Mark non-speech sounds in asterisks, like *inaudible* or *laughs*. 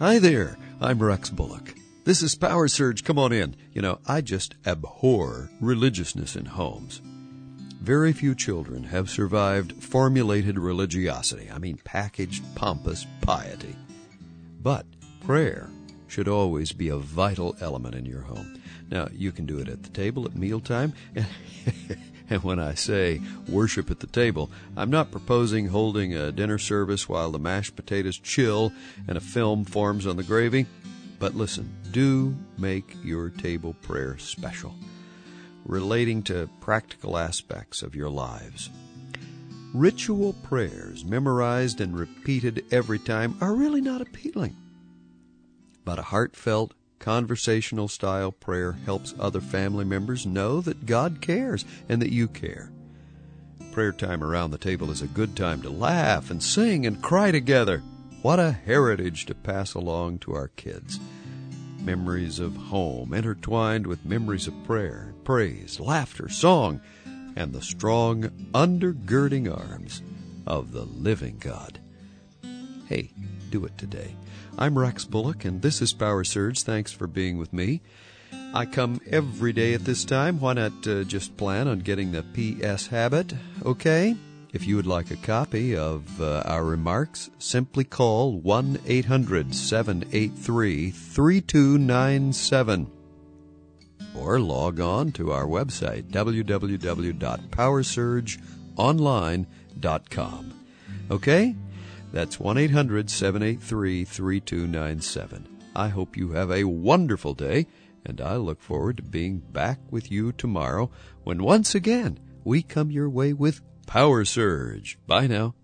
Hi there, I'm Rex Bullock. This is Power Surge. Come on in. You know, I just abhor religiousness in homes. Very few children have survived formulated religiosity. I mean, packaged, pompous piety. But prayer should always be a vital element in your home. Now, you can do it at the table at mealtime. *laughs* *laughs* and when I say worship at the table, I'm not proposing holding a dinner service while the mashed potatoes chill and a film forms on the gravy. But listen, do make your table prayer special, relating to practical aspects of your lives. Ritual prayers, memorized and repeated every time, are really not appealing. But a heartfelt, conversational style prayer helps other family members know that God cares and that you care. Prayer time around the table is a good time to laugh and sing and cry together. What a heritage to pass along to our kids. Memories of home intertwined with memories of prayer, praise, laughter, song, and the strong undergirding arms of the living God. Hey, do it today. I'm Rex Bullock, and this is Power Surge. Thanks for being with me. I come every day at this time. Why not uh, just plan on getting the PS habit? Okay? If you would like a copy of uh, our remarks, simply call 1 800 783 3297 or log on to our website www.powersurgeonline.com. Okay? That's 1 800 783 3297. I hope you have a wonderful day, and I look forward to being back with you tomorrow when once again we come your way with Power Surge. Bye now.